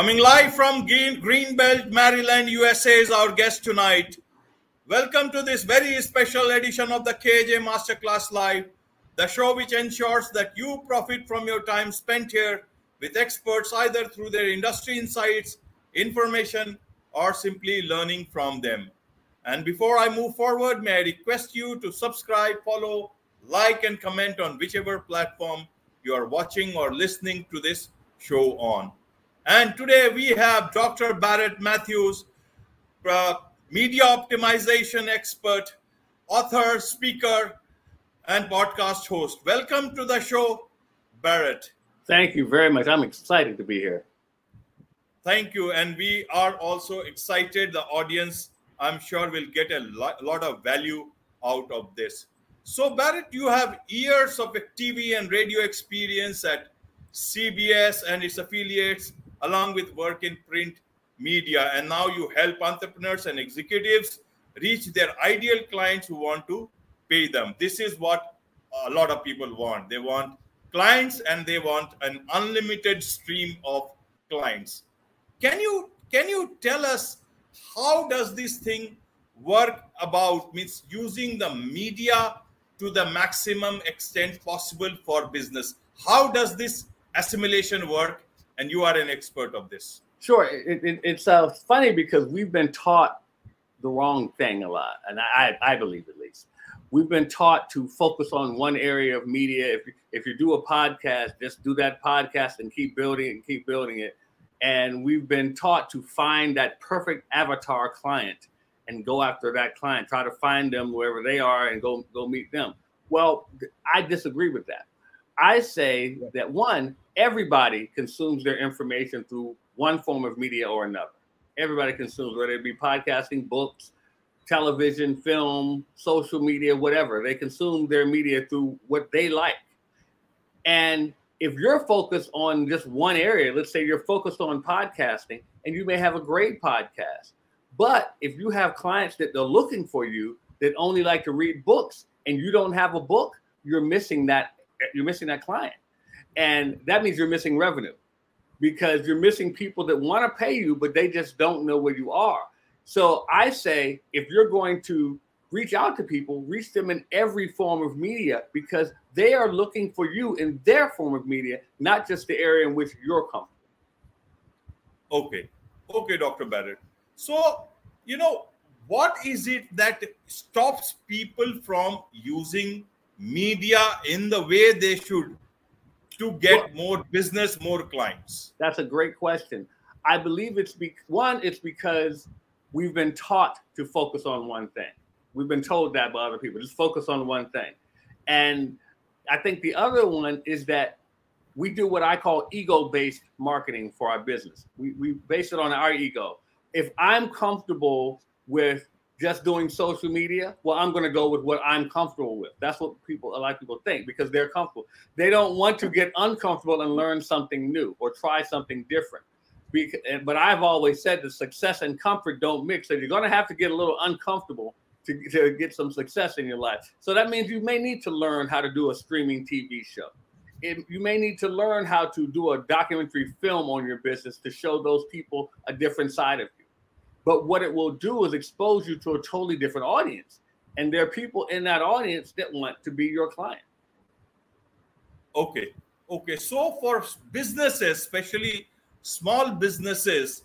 Coming live from Green, Greenbelt, Maryland, USA is our guest tonight. Welcome to this very special edition of the KJ Masterclass Live, the show which ensures that you profit from your time spent here with experts either through their industry insights, information, or simply learning from them. And before I move forward, may I request you to subscribe, follow, like, and comment on whichever platform you are watching or listening to this show on. And today we have Dr. Barrett Matthews, uh, media optimization expert, author, speaker, and podcast host. Welcome to the show, Barrett. Thank you very much. I'm excited to be here. Thank you. And we are also excited. The audience, I'm sure, will get a lot, lot of value out of this. So, Barrett, you have years of TV and radio experience at CBS and its affiliates along with work in print media. And now you help entrepreneurs and executives reach their ideal clients who want to pay them. This is what a lot of people want. They want clients and they want an unlimited stream of clients. Can you can you tell us how does this thing work about means using the media to the maximum extent possible for business? How does this assimilation work and you are an expert of this. Sure, it, it, it's uh, funny because we've been taught the wrong thing a lot, and I, I believe at least we've been taught to focus on one area of media. If if you do a podcast, just do that podcast and keep building it and keep building it. And we've been taught to find that perfect avatar client and go after that client, try to find them wherever they are and go go meet them. Well, I disagree with that. I say that one, everybody consumes their information through one form of media or another. Everybody consumes, whether it be podcasting, books, television, film, social media, whatever. They consume their media through what they like. And if you're focused on just one area, let's say you're focused on podcasting, and you may have a great podcast. But if you have clients that they're looking for you that only like to read books and you don't have a book, you're missing that you're missing that client. And that means you're missing revenue because you're missing people that want to pay you, but they just don't know where you are. So I say if you're going to reach out to people, reach them in every form of media because they are looking for you in their form of media, not just the area in which you're comfortable. Okay. Okay, Dr. Barrett. So, you know, what is it that stops people from using media in the way they should to get more business, more clients? That's a great question. I believe it's be- one, it's because we've been taught to focus on one thing. We've been told that by other people, just focus on one thing. And I think the other one is that we do what I call ego based marketing for our business. We, we base it on our ego. If I'm comfortable with just doing social media, well, I'm going to go with what I'm comfortable with. That's what people, a lot of people think because they're comfortable. They don't want to get uncomfortable and learn something new or try something different. But I've always said that success and comfort don't mix. So you're going to have to get a little uncomfortable to, to get some success in your life. So that means you may need to learn how to do a streaming TV show. It, you may need to learn how to do a documentary film on your business to show those people a different side of you. But what it will do is expose you to a totally different audience. And there are people in that audience that want to be your client. Okay. Okay. So for businesses, especially small businesses,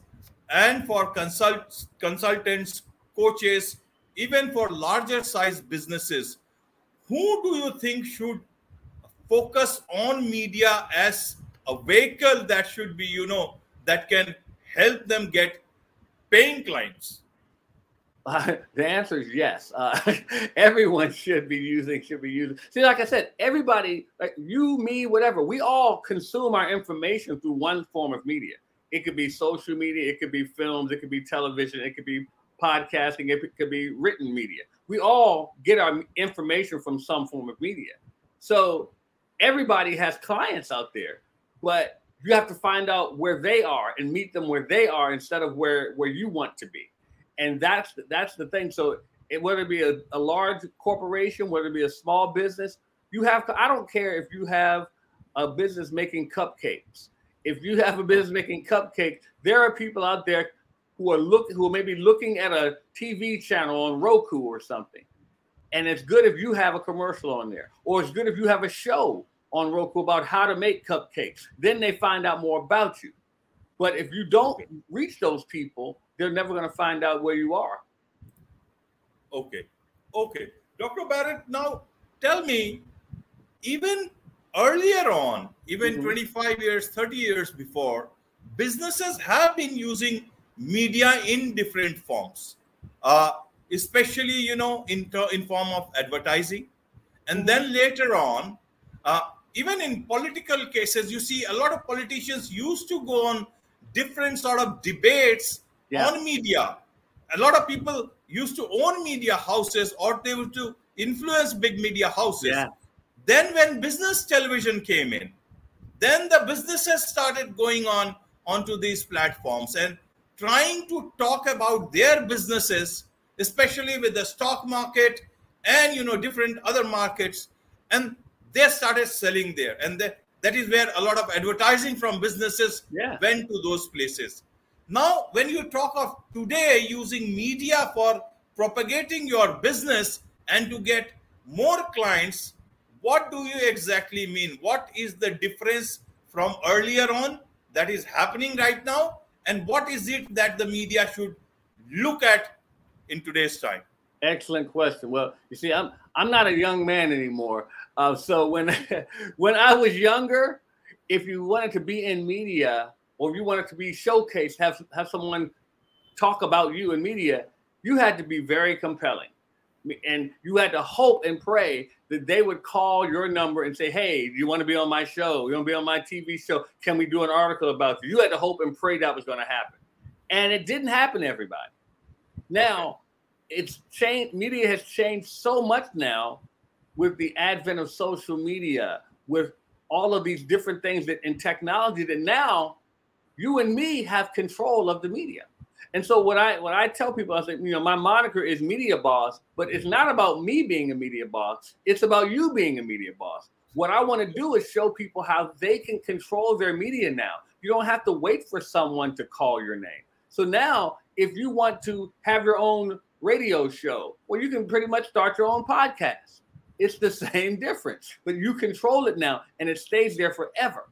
and for consult consultants, coaches, even for larger size businesses, who do you think should focus on media as a vehicle that should be, you know, that can help them get paying clients? Uh, the answer is yes. Uh, everyone should be using, should be using. See, like I said, everybody, like you, me, whatever, we all consume our information through one form of media. It could be social media, it could be films, it could be television, it could be podcasting, it could be written media. We all get our information from some form of media. So everybody has clients out there, but you have to find out where they are and meet them where they are instead of where where you want to be. And that's that's the thing. So it, whether it be a, a large corporation whether it be a small business you have to i don't care if you have a business making cupcakes. If you have a business making cupcakes, there are people out there who are look who are maybe looking at a TV channel on Roku or something. And it's good if you have a commercial on there, or it's good if you have a show on Roku about how to make cupcakes. Then they find out more about you. But if you don't reach those people, they're never going to find out where you are. Okay. Okay. Dr. Barrett, now tell me, even earlier on, even mm-hmm. 25 years, 30 years before, businesses have been using media in different forms, uh, especially, you know, in, in form of advertising. And then later on, uh, even in political cases, you see a lot of politicians used to go on different sort of debates yeah. on media. A lot of people used to own media houses or they were to influence big media houses. Yeah. Then when business television came in, then the businesses started going on onto these platforms and trying to talk about their businesses, especially with the stock market and you know different other markets, and they started selling there. And they, that is where a lot of advertising from businesses yeah. went to those places. Now, when you talk of today using media for propagating your business and to get more clients, what do you exactly mean? What is the difference from earlier on that is happening right now? And what is it that the media should look at in today's time? Excellent question. Well, you see, I'm I'm not a young man anymore. Uh, so when when I was younger, if you wanted to be in media, or if you wanted to be showcased, have have someone talk about you in media, you had to be very compelling. And you had to hope and pray that they would call your number and say, Hey, do you want to be on my show? You want to be on my TV show? Can we do an article about you? You had to hope and pray that was going to happen. And it didn't happen to everybody. Now, it's changed, media has changed so much now with the advent of social media, with all of these different things that in technology that now you and me have control of the media. And so what I what I tell people, I say, you know, my moniker is media boss, but it's not about me being a media boss. It's about you being a media boss. What I want to do is show people how they can control their media now. You don't have to wait for someone to call your name. So now, if you want to have your own radio show, well, you can pretty much start your own podcast. It's the same difference, but you control it now and it stays there forever.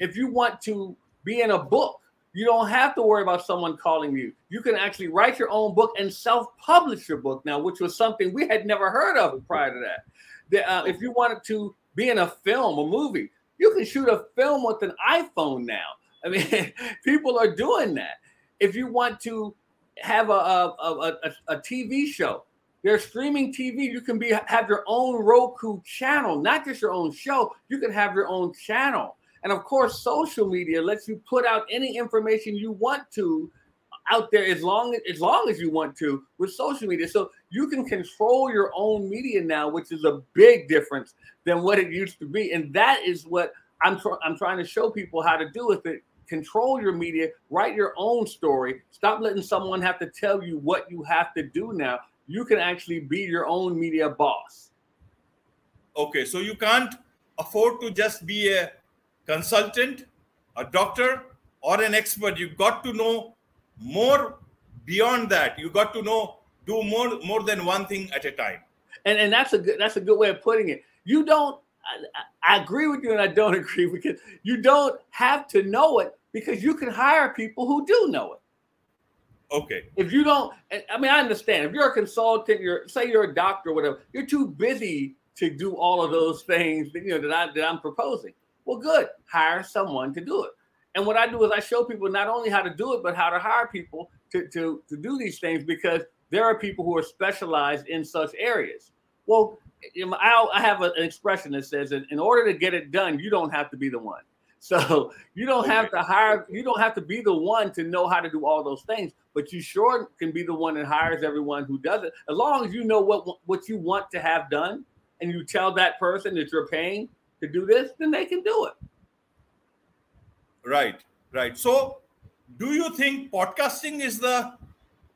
If you want to be in a book. You don't have to worry about someone calling you. You can actually write your own book and self-publish your book now, which was something we had never heard of prior to that. The, uh, if you wanted to be in a film, a movie, you can shoot a film with an iPhone now. I mean, people are doing that. If you want to have a, a, a, a, a TV show, there's streaming TV. You can be have your own Roku channel, not just your own show. You can have your own channel. And of course, social media lets you put out any information you want to out there as long as long as you want to with social media. So you can control your own media now, which is a big difference than what it used to be. And that is what I'm tr- I'm trying to show people how to do with it. Control your media, write your own story. Stop letting someone have to tell you what you have to do now. You can actually be your own media boss. Okay, so you can't afford to just be a consultant, a doctor, or an expert. You've got to know more beyond that. You've got to know do more more than one thing at a time. And and that's a good that's a good way of putting it. You don't. I, I agree with you, and I don't agree because you don't have to know it because you can hire people who do know it. Okay. If you don't, I mean, I understand. If you're a consultant, you're say you're a doctor, or whatever, you're too busy to do all of those things that you know that I that I'm proposing. Well, good. Hire someone to do it. And what I do is I show people not only how to do it, but how to hire people to, to, to do these things because there are people who are specialized in such areas. Well, I have an expression that says in order to get it done, you don't have to be the one. So you don't have to hire, you don't have to be the one to know how to do all those things, but you sure can be the one that hires everyone who does it. As long as you know what what you want to have done and you tell that person that you're paying to do this, then they can do it. Right, right. So, do you think podcasting is the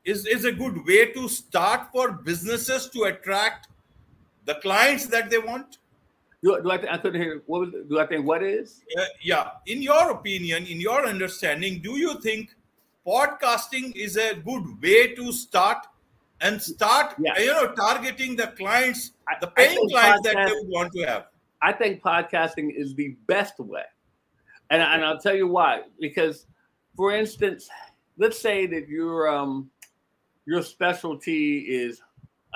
is is a good way to start for businesses to attract the clients that they want? Do, do I, th- I couldn't hear. What was? Do I think what is? Uh, yeah. In your opinion, in your understanding, do you think podcasting is a good way to start and start, Yeah. you know, targeting the clients, the paying clients that podcast- they would want to have? I think podcasting is the best way. And, and I'll tell you why. Because, for instance, let's say that your um, your specialty is,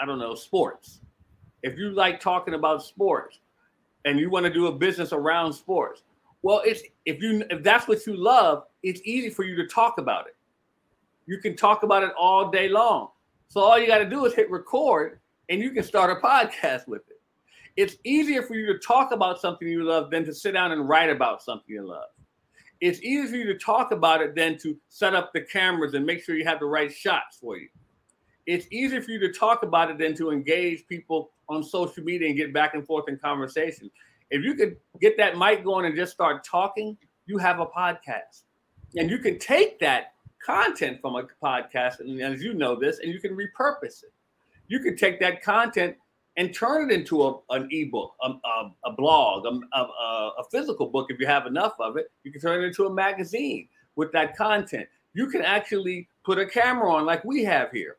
I don't know, sports. If you like talking about sports and you want to do a business around sports, well, it's if you if that's what you love, it's easy for you to talk about it. You can talk about it all day long. So all you got to do is hit record and you can start a podcast with it it's easier for you to talk about something you love than to sit down and write about something you love. It's easier for you to talk about it than to set up the cameras and make sure you have the right shots for you. It's easier for you to talk about it than to engage people on social media and get back and forth in conversation. If you could get that mic going and just start talking, you have a podcast. And you can take that content from a podcast, and as you know this, and you can repurpose it. You can take that content and turn it into a, an ebook, a, a, a blog, a, a, a physical book if you have enough of it. You can turn it into a magazine with that content. You can actually put a camera on like we have here.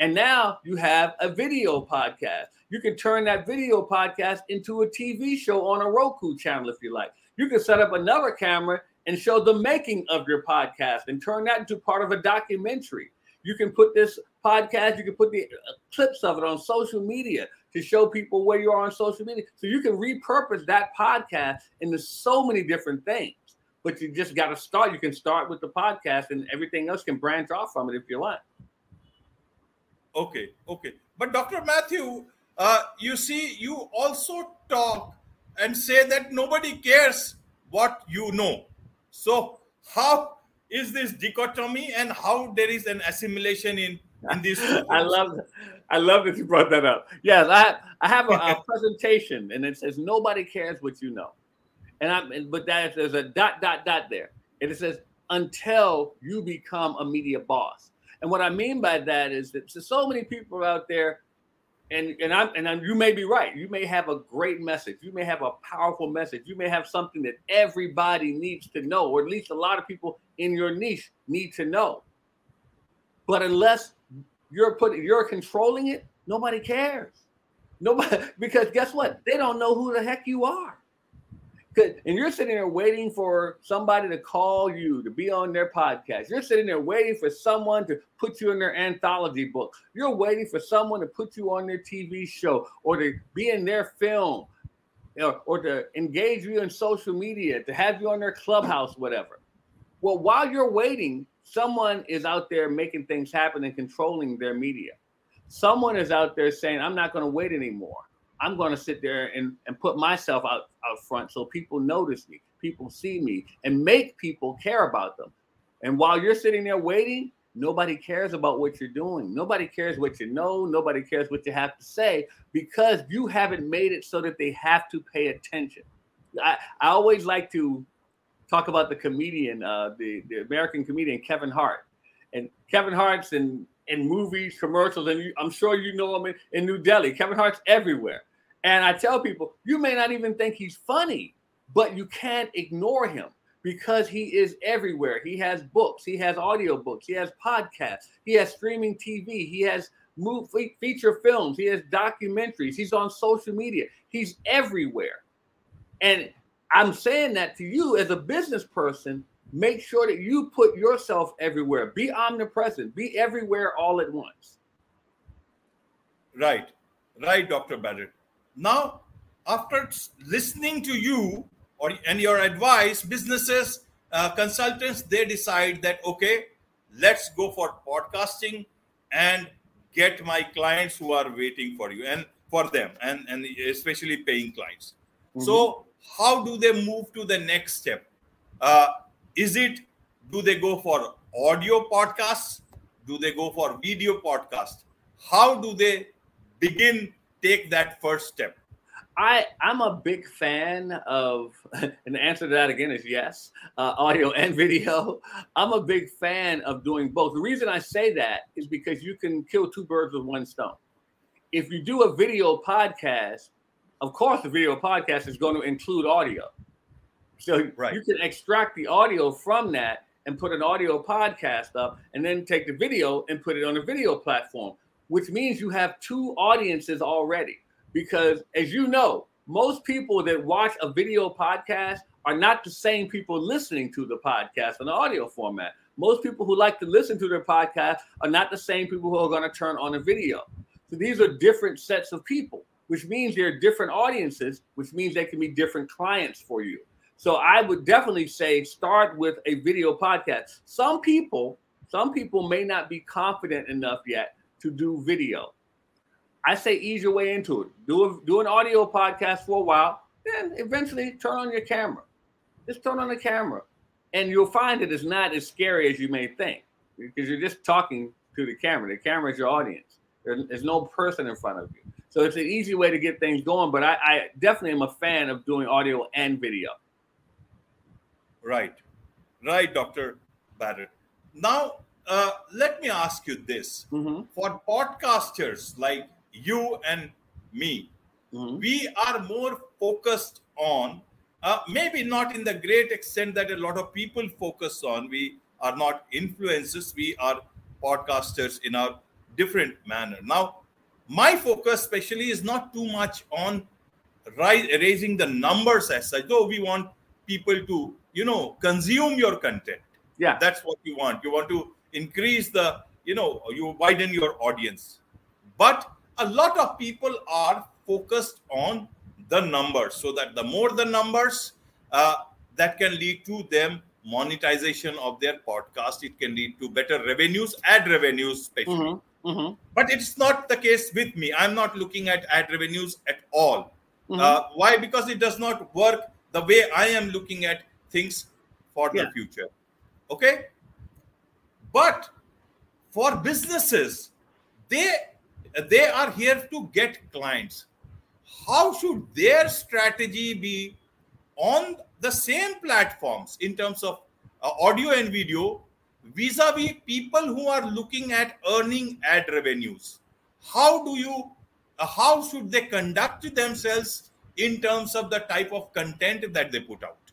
And now you have a video podcast. You can turn that video podcast into a TV show on a Roku channel if you like. You can set up another camera and show the making of your podcast and turn that into part of a documentary. You can put this podcast, you can put the uh, clips of it on social media to show people where you are on social media. So you can repurpose that podcast into so many different things. But you just got to start. You can start with the podcast, and everything else can branch off from it if you like. Okay, okay. But Dr. Matthew, uh, you see, you also talk and say that nobody cares what you know. So, how is this dichotomy and how there is an assimilation in, in these two I love, I love that you brought that up. Yes, I I have a, a presentation, and it says nobody cares what you know, and I and- but that there's a dot dot dot there, and it says until you become a media boss. And what I mean by that is that so many people out there, and and I'm and I'm, you may be right. You may have a great message. You may have a powerful message. You may have something that everybody needs to know, or at least a lot of people in your niche need to know. But unless you're putting you're controlling it, nobody cares. Nobody because guess what? They don't know who the heck you are. And you're sitting there waiting for somebody to call you to be on their podcast. You're sitting there waiting for someone to put you in their anthology book. You're waiting for someone to put you on their TV show or to be in their film or, or to engage you in social media, to have you on their clubhouse, whatever. Well, while you're waiting, someone is out there making things happen and controlling their media. Someone is out there saying, I'm not going to wait anymore. I'm going to sit there and, and put myself out, out front so people notice me, people see me, and make people care about them. And while you're sitting there waiting, nobody cares about what you're doing. Nobody cares what you know. Nobody cares what you have to say because you haven't made it so that they have to pay attention. I, I always like to talk about the comedian, uh, the, the American comedian Kevin Hart. And Kevin Hart's in, in movies, commercials, and you, I'm sure you know him in, in New Delhi. Kevin Hart's everywhere. And I tell people, you may not even think he's funny, but you can't ignore him because he is everywhere. He has books, he has audio books, he has podcasts, he has streaming TV, he has move, feature films, he has documentaries, he's on social media, he's everywhere. And I'm saying that to you as a business person, make sure that you put yourself everywhere. Be omnipresent, be everywhere all at once. Right, right, Dr. Barrett. Now, after listening to you or and your advice, businesses, uh, consultants, they decide that okay, let's go for podcasting and get my clients who are waiting for you and for them, and and especially paying clients. So, how do they move to the next step? Uh, is it do they go for audio podcasts? Do they go for video podcasts? How do they begin take that first step? I I'm a big fan of, and the answer to that again is yes, uh, audio and video. I'm a big fan of doing both. The reason I say that is because you can kill two birds with one stone. If you do a video podcast, of course, the video podcast is going to include audio. So Right. you can extract the audio from that and put an audio podcast up, and then take the video and put it on a video platform, which means you have two audiences already. Because as you know, most people that watch a video podcast are not the same people listening to the podcast in the audio format. Most people who like to listen to their podcast are not the same people who are going to turn on a video. So these are different sets of people, which means they're different audiences, which means they can be different clients for you. So I would definitely say start with a video podcast. Some people, some people may not be confident enough yet to do video. I say ease your way into it. Do a, do an audio podcast for a while, then eventually turn on your camera. Just turn on the camera, and you'll find it's not as scary as you may think because you're just talking to the camera. The camera is your audience. There's no person in front of you, so it's an easy way to get things going. But I, I definitely am a fan of doing audio and video. Right, right, Dr. Barrett. Now, uh, let me ask you this Mhm, for podcasters like you and me, mhm. we are more focused on, uh, maybe not in the great extent that a lot of people focus on. We are not influencers, we are podcasters in a different manner. Now, my focus, especially, is not too much on raising the numbers as such, though we want people to, you know, consume your content. Yeah, that's what you want. You want to increase the you know you widen your audience. But a lot of people are focused on the numbers so that the more the numbers uh, that can lead to them monetization of their podcast. It can lead to better revenues ad revenues especially. Mhm, mhm, but it's not the case with me. I'm not looking at ad revenues at all. Mhm. uh, why? Because it does not work the way i am looking at things for the future. Okay? But for businesses they they are here to get clients. How should their strategy be on the same platforms in terms of uh, audio and video vis-a-vis people who are looking at earning ad revenues? How do you uh, how should they conduct themselves in terms of the type of content that they put out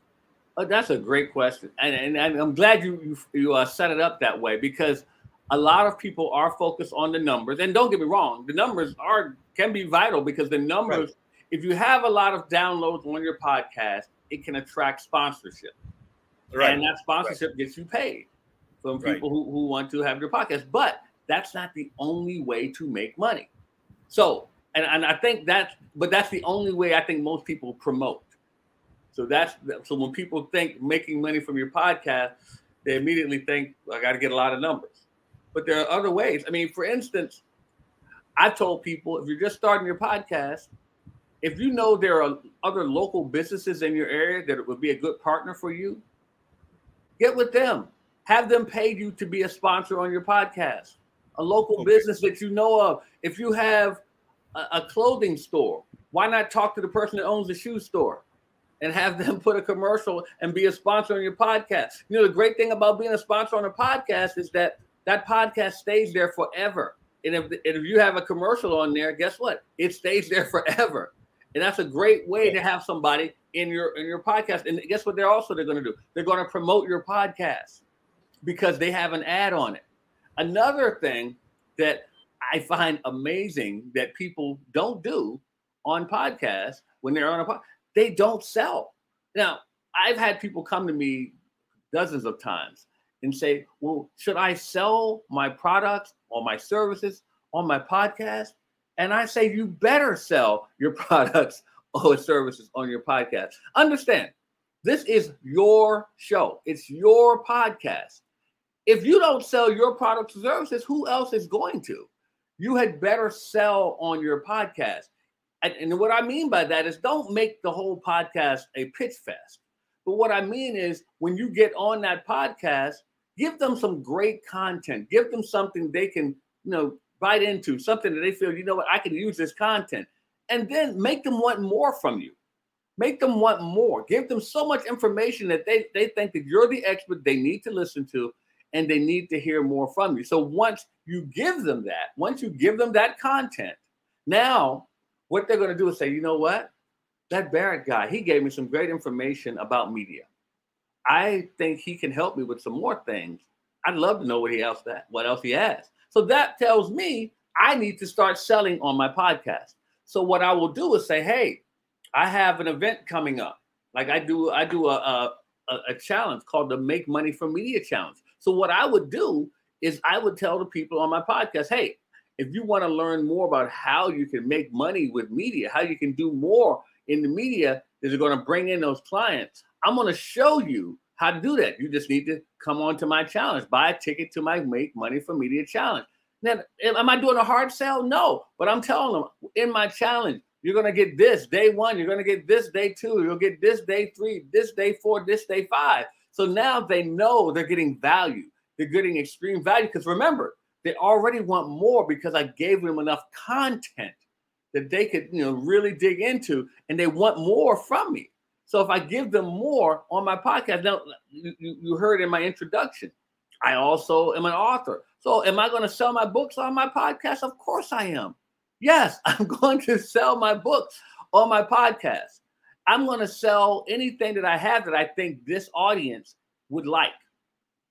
Oh, that's a great question, and, and, and I'm glad you you, you uh, set it up that way because a lot of people are focused on the numbers. And don't get me wrong, the numbers are can be vital because the numbers. If you have a lot of downloads on your podcast, it can attract sponsorship, and that sponsorship gets you paid from Right. people who, who want to have your podcast. But that's not the only way to make money. So, and, and I think that's, but that's the only way I think most people promote. So that's so when people think making money from your podcast, they immediately think I got to get a lot of numbers. But there are other ways. I mean, for instance, I've told people if you're just starting your podcast, if you know there are other local businesses in your area that would be a good partner for you, get with them. Have them pay you to be a sponsor on your podcast. A local Okay. business that you know of. If you have a, a clothing store, why not talk to the person that owns the shoe store and have them put a commercial and be a sponsor on your podcast? You know, the great thing about being a sponsor on a podcast is that that podcast stays there forever. And if, if you have a commercial on there, guess what? It stays there forever. And that's a great way to have somebody in your in your podcast. And guess what? They're also they're going to do. They're going to promote your podcast because they have an ad on it. Another thing that I find amazing that people don't do on podcasts when they're on a podcast, they don't sell. Now, I've had people come to me dozens of times and say, Well, should I sell my products or my services on my podcast? And I say, You better sell your products or services on your podcast. Understand, this is your show, it's your podcast. If you don't sell your products or services, who else is going to? You had better sell on your podcast. And, what I mean by that is don't make the whole podcast a pitch fest. But what I mean is when you get on that podcast, give them some great content. Give them something they can, you know, bite into, something that they feel, you know what, I can use this content. And then make them want more from you. Make them want more. Give them so much information that they, they think that you're the expert they need to listen to and they need to hear more from you. So once you give them that, once you give them that content, now what they're going to do is say, you know what? That Barrett guy, he gave me some great information about media. I think he can help me with some more things. I'd love to know what he else that what else he has. So that tells me I need to start selling on my podcast. So what I will do is say, hey, I have an event coming up. Like I do, I do a, a, a challenge called the Make Money from Media Challenge. So what I would do is I would tell the people on my podcast, hey, if you want to learn more about how you can make money with media, how you can do more in the media that are going to bring in those clients, I'm going to show you how to do that. You just need to come on to my challenge, buy a ticket to my Make Money for Media Challenge. Now, am I doing a hard sell? No, but I'm telling them in my challenge, you're going to get this day one, you're going to get this day two, you'll get this day three, this day four, this day five. So now they know they're getting value. They're getting extreme value because remember, they already want more because I gave them enough content that they could, you know, really dig into and they want more from me. So if I give them more on my podcast, now you, you heard in my introduction, I also am an author. So am I going to sell my books on my podcast? Of course I am. Yes, I'm going to sell my books on my podcast. I'm going to sell anything that I have that I think this audience would like.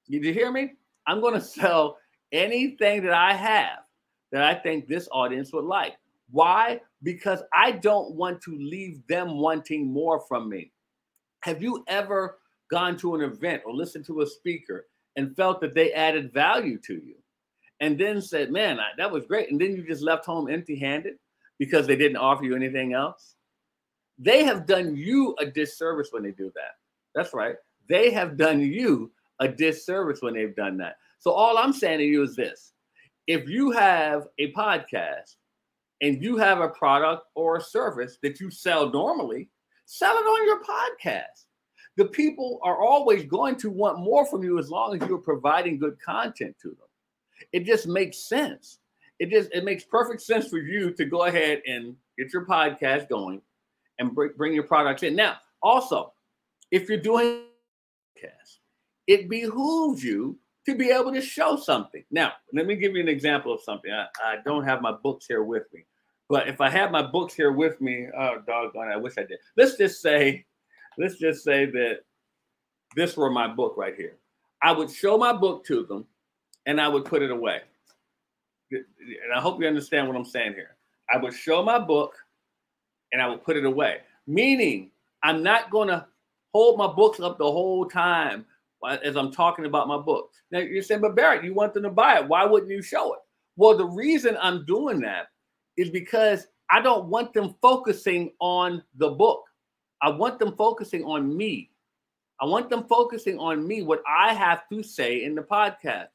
Did you hear me? I'm going to sell anything that I have that I think this audience would like. Why? Because I don't want to leave them wanting more from me. Have you ever gone to an event or listened to a speaker and felt that they added value to you? And then said, man, I, that was great. And then you just left home empty handed because they didn't offer you anything else? They have done you a disservice when they do that. That's right. They have done you a disservice when they've done that. So all I'm saying to you is this if you have a podcast and you have a product or a service that you sell normally, sell it on your podcast. The people are always going to want more from you as long as you're providing good content to them. It just makes sense. It just it makes perfect sense for you to go ahead and get your podcast going and bring, bring your products in. Now, also, if you're doing podcast, it behooves you to be able to show something. Now, let me give you an example of something. I, I don't have my books here with me, but if I have my books here with me, oh doggone, I wish I did. Let's just say, let's just say that this were my book right here. I would show my book to them, and I would put it away. And I hope you understand what I'm saying here. I would show my book, and I would put it away. Meaning, I'm not going to hold my books up the whole time Uh, as I'm talking about my book. Now you're saying, but Barrett, you want them to buy it. Why wouldn't you show it? Well, the reason I'm doing that is because I don't want them focusing on the book. I want them focusing on me. I want them focusing on me, what I have to say in the podcast.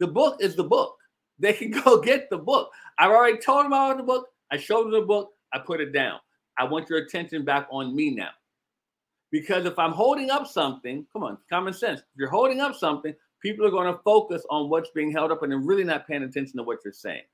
The book is the book. They can go get the book. I've already told them about the book. I showed them the book. I put it down. I want your attention back on me now. Because if I'm holding up something, come on, common sense. If you're holding up something, people are going to focus on what's being held up and they're really not paying attention to what you're saying.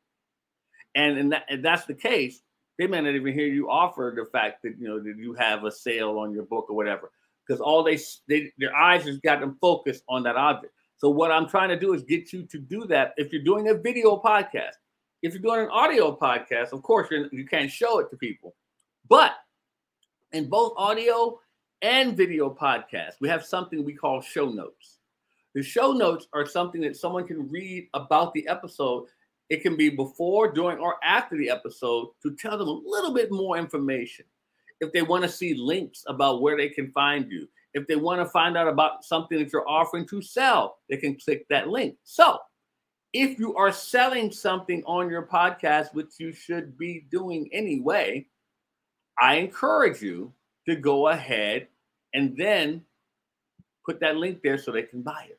And, and that, if that's the case, they may not even hear you offer the fact that you know that you have a sale on your book or whatever, because all they, they their eyes has got them focused on that object. So what I'm trying to do is get you to do that. If you're doing a video podcast, if you're doing an audio podcast, of course you're, you can't show it to people, but in both audio and video podcasts, we have something we call show notes. The show notes are something that someone can read about the episode. It can be before, during, or after the episode to tell them a little bit more information. If they want to see links about where they can find you, if they want to find out about something that you're offering to sell, they can click that link. So, if you are selling something on your podcast, which you should be doing anyway, I encourage you to go ahead and then put that link there so they can buy it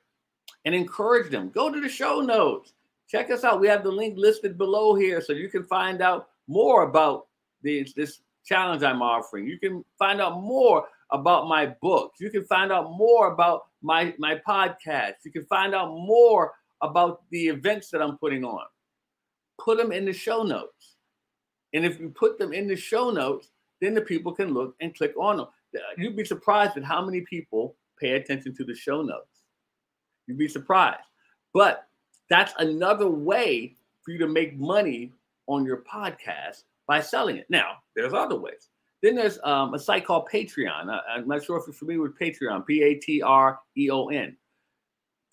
and encourage them. Go to the show notes. Check us out. We have the link listed below here so you can find out more about this, this challenge I'm offering. You can find out more about my books. You can find out more about my, my podcast. You can find out more about the events that I'm putting on. Put them in the show notes. And if you put them in the show notes, then the people can look and click on them you'd be surprised at how many people pay attention to the show notes. You'd be surprised. But that's another way for you to make money on your podcast by selling it. Now, there's other ways. Then there's um, a site called Patreon. I, am not sure if you're familiar with Patreon, P A T R E O N,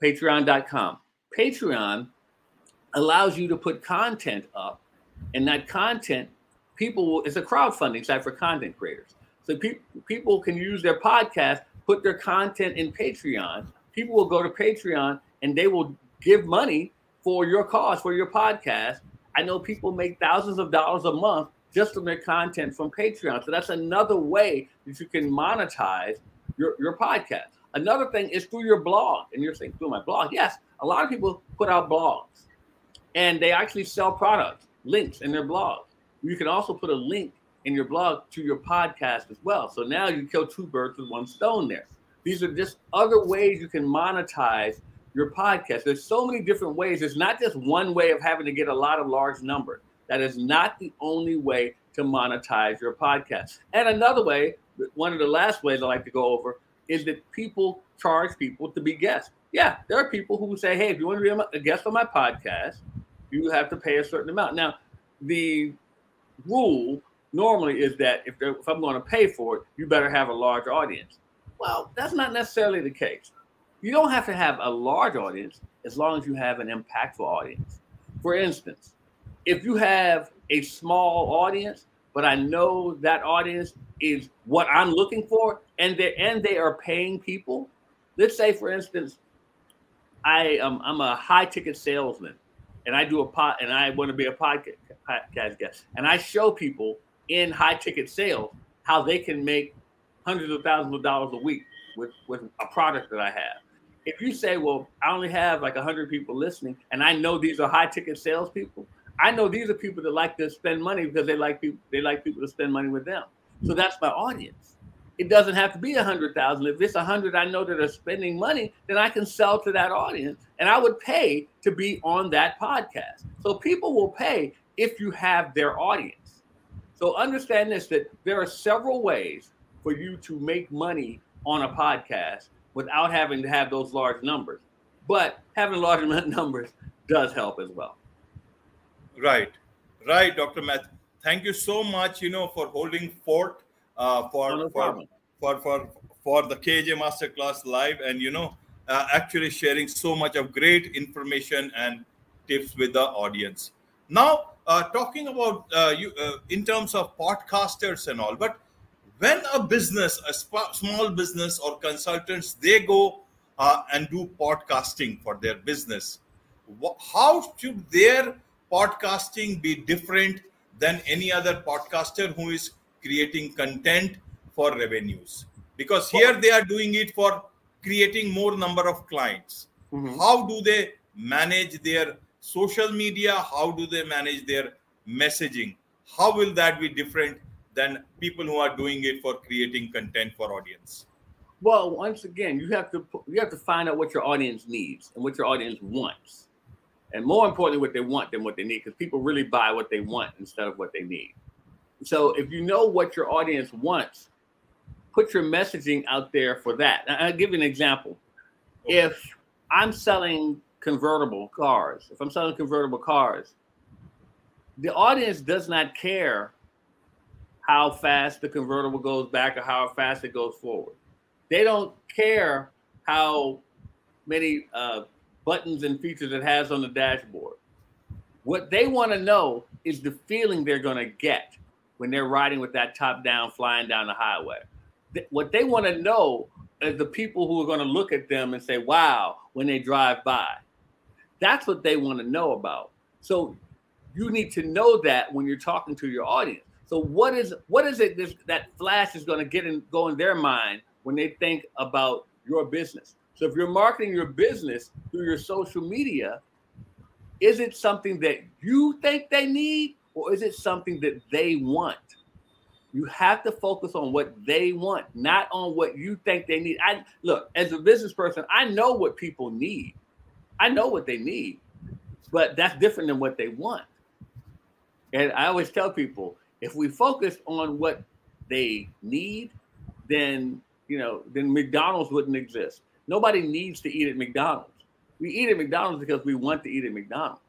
patreon.com. Patreon allows you to put content up, and that content, people will, it's a crowdfunding site for content creators. So pe- people can use their podcast, put their content in Patreon. People will go to Patreon and they will give money for your cause, for your podcast. I know people make thousands of dollars a month just from their content from Patreon. So that's another way that you can monetize your, your podcast. Another thing is through your blog. And you're saying, through my blog. Yes, a lot of people put out blogs and they actually sell products, links in their blog. You can also put a link in your blog to your podcast as well. So now you kill two birds with one stone there. These are just other ways you can monetize your podcast. There's so many different ways. It's not just one way of having to get a lot of large numbers. That is not the only way to monetize your podcast. And another way, one of the last ways I like to go over is that people charge people to be guests. Yeah, there are people who say, hey, if you want to be a guest on my podcast, you have to pay a certain amount. Now, the rule normally is that if, if I'm going to pay for it, you better have a large audience. Well, that's not necessarily the case. You don't have to have a large audience as long as you have an impactful audience. For instance, if you have a small audience, but I know that audience is what I'm looking for, and they and they are paying people. Let's say, for instance, I am I'm a high ticket salesman, and I do a pot and I want to be a podcast guest, and I show people in high ticket sales how they can make hundreds of thousands of dollars a week with with a product that I have. If you say, well, I only have like 100 people listening, and I know these are high ticket salespeople, I know these are people that like to spend money because they like people they like people to spend money with them. So that's my audience. It doesn't have to be a hundred thousand. If it's a hundred I know that are spending money, then I can sell to that audience and I would pay to be on that podcast. So people will pay if you have their audience. So understand this that there are several ways for you to make money on a podcast without having to have those large numbers. But having large numbers does help as well. Right, right, Dr. Matt. Thank you so much, you know, for holding fort uh, for, no for, for for for the KJ Masterclass live, and you know, uh, actually sharing so much of great information and tips with the audience. Now, uh, talking about uh, you uh, in terms of podcasters and all, but when a business, a sp- small business or consultants, they go uh, and do podcasting for their business, wh- how should their podcasting be different than any other podcaster who is creating content for revenues because here they are doing it for creating more number of clients mm-hmm. how do they manage their social media how do they manage their messaging how will that be different than people who are doing it for creating content for audience well once again you have to you have to find out what your audience needs and what your audience wants and more importantly, what they want than what they need, because people really buy what they want instead of what they need. So if you know what your audience wants, put your messaging out there for that. I'll give you an example. If I'm selling convertible cars, if I'm selling convertible cars, the audience does not care how fast the convertible goes back or how fast it goes forward. They don't care how many uh, buttons and features it has on the dashboard. What they want to know is the feeling they're going to get when they're riding with that top down, flying down the highway. What they want to know is the people who are going to look at them and say, wow, when they drive by. That's what they want to know about. So you need to know that when you're talking to your audience. So what is what is it this, that flash is going to get in go in their mind when they think about your business? So if you're marketing your business through your social media, is it something that you think they need or is it something that they want? You have to focus on what they want, not on what you think they need. I look, as a business person, I know what people need. I know what they need, but that's different than what they want. And I always tell people, if we focus on what they need, then you know, then McDonald's wouldn't exist. Nobody needs to eat at McDonald's. We eat at McDonald's because we want to eat at McDonald's.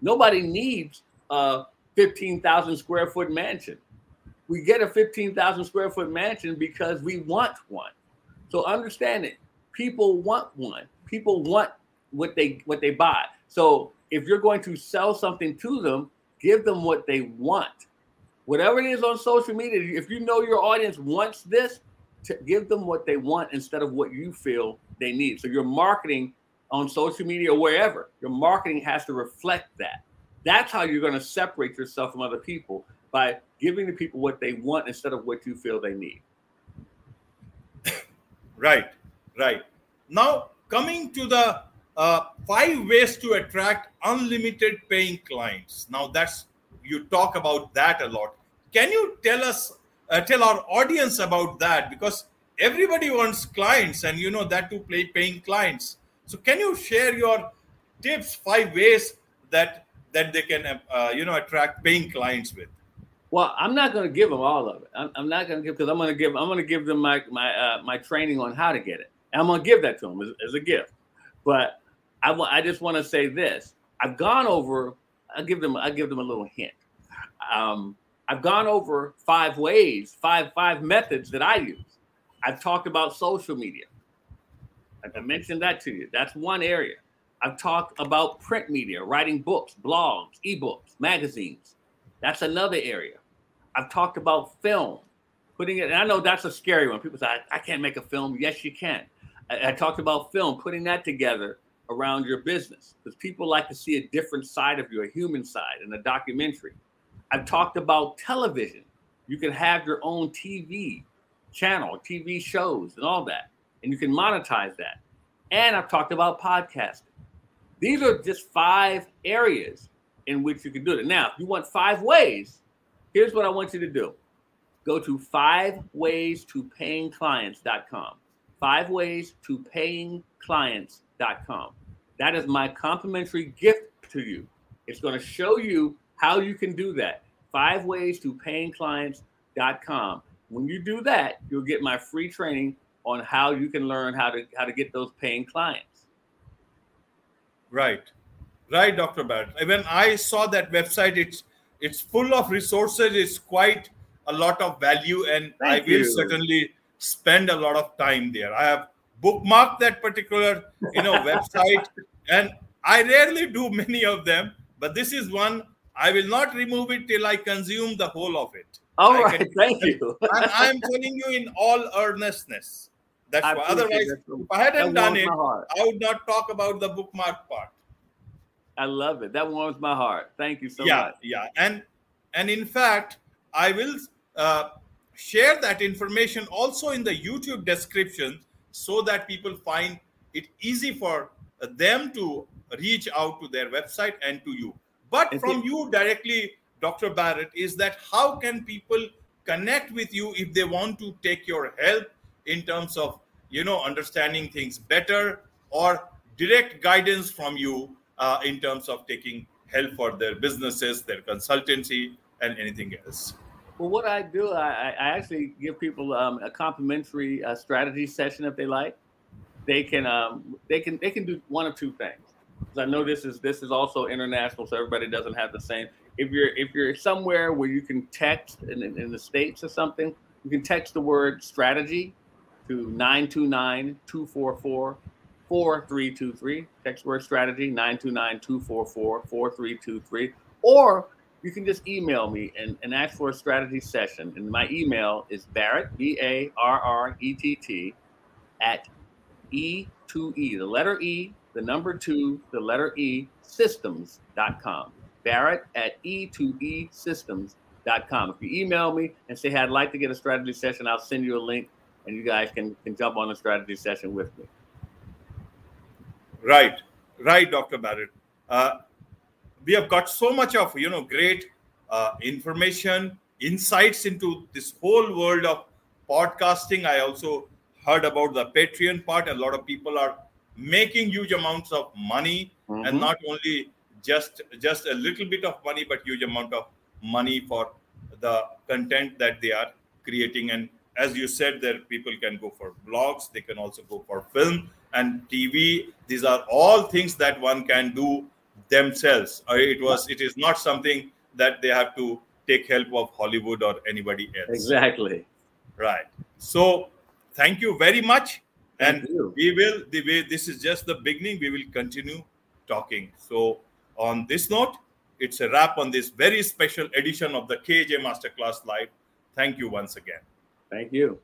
Nobody needs a 15,000 square foot mansion. We get a 15,000 square foot mansion because we want one. So understand it. People want one. People want what they what they buy. So if you're going to sell something to them, give them what they want. Whatever it is on social media, if you know your audience wants this, to give them what they want instead of what you feel they need. So your marketing on social media or wherever, your marketing has to reflect that. That's how you're going to separate yourself from other people by giving the people what they want instead of what you feel they need. Right, right. Now, coming to the uh, five ways to attract unlimited paying clients. Now, that's you talk about that a lot. Can you tell us, uh, tell our audience about that? Because everybody wants clients, and you know that to play paying clients. So, can you share your tips, five ways that that they can, uh, you know, attract paying clients with? Well, I'm not going to give them all of it. I'm, I'm not going to give because I'm going to give I'm going to give them my my uh, my training on how to get it. And I'm going to give that to them as, as a gift. But I I just want to say this. I've gone over. I give them I give them a little hint. Um, I've gone over five ways, five five methods that I use. I've talked about social media. I mentioned that to you. That's one area. I've talked about print media, writing books, blogs, ebooks, magazines. That's another area. I've talked about film, putting it, and I know that's a scary one. People say, I, I can't make a film. Yes, you can. I, I talked about film, putting that together around your business because people like to see a different side of you, a human side in a documentary. I've talked about television. You can have your own TV channel, TV shows, and all that, and you can monetize that. And I've talked about podcasting. These are just five areas in which you can do it. Now, if you want five ways, Here's what I want you to do go to five ways to paying clients.com. Five ways to paying clients.com. That is my complimentary gift to you. It's going to show you how you can do that. Five ways to paying clients.com. When you do that, you'll get my free training on how you can learn how to how to get those paying clients. Right. Right, Dr. Barrett. When I saw that website, it's it's full of resources it's quite a lot of value and Thank i will you. certainly spend a lot of time there i have bookmarked that particular you know website and i rarely do many of them but this is one i will not remove it till i consume the whole of it All I right, can- thank you. and i'm telling you in all earnestness that's I why otherwise that if i hadn't done it i would not talk about the bookmark part I love it. That warms my heart. Thank you so yeah much. yeah and and in fact i will uh, share that information also in the youtube description so that people find it easy for them to reach out to their website and to you. But from you directly dr barrett is that how can people connect with you if they want to take your help in terms of you know understanding things better or direct guidance from you uh, in terms of taking help for their businesses their consultancy and anything else Well, what I do, I, I actually give people um, a complimentary uh, strategy session if they like. They can um, they can they can do one of two things. I know this is this is also international, so everybody doesn't have the same. If you're if you're somewhere where you can text in, in, in the states or something, you can text the word strategy to 929-244-4323. Text word strategy 929-244-4323. Or you can just email me and, and ask for a strategy session. And my email is Barrett, B A R R E T T, at E2E, the letter E, the number two, the letter E, systems.com. Barrett at E2E systems.com. If you email me and say, hey, I'd like to get a strategy session, I'll send you a link and you guys can, can jump on a strategy session with me. right right dr barrett uh, we have got so much of you know great uh, information insights into this whole world of podcasting. I also heard about the patreon part. A lot of people are making huge amounts of money Mhm. and not only just just a little bit of money but huge amount of money for the content that they are creating. And as you said there people can go for blogs they can also go for film and tv these are all things that one can do themselves Uh, it was it is not something that they have to take help of Hollywood or anybody else. Exactly. Right. So thank you very much. Thank and you. we will the way this is just the beginning, we will continue talking. So on this note, it's a wrap on this very special edition of the KAJ Masterclass Live. Thank you once again. Thank you.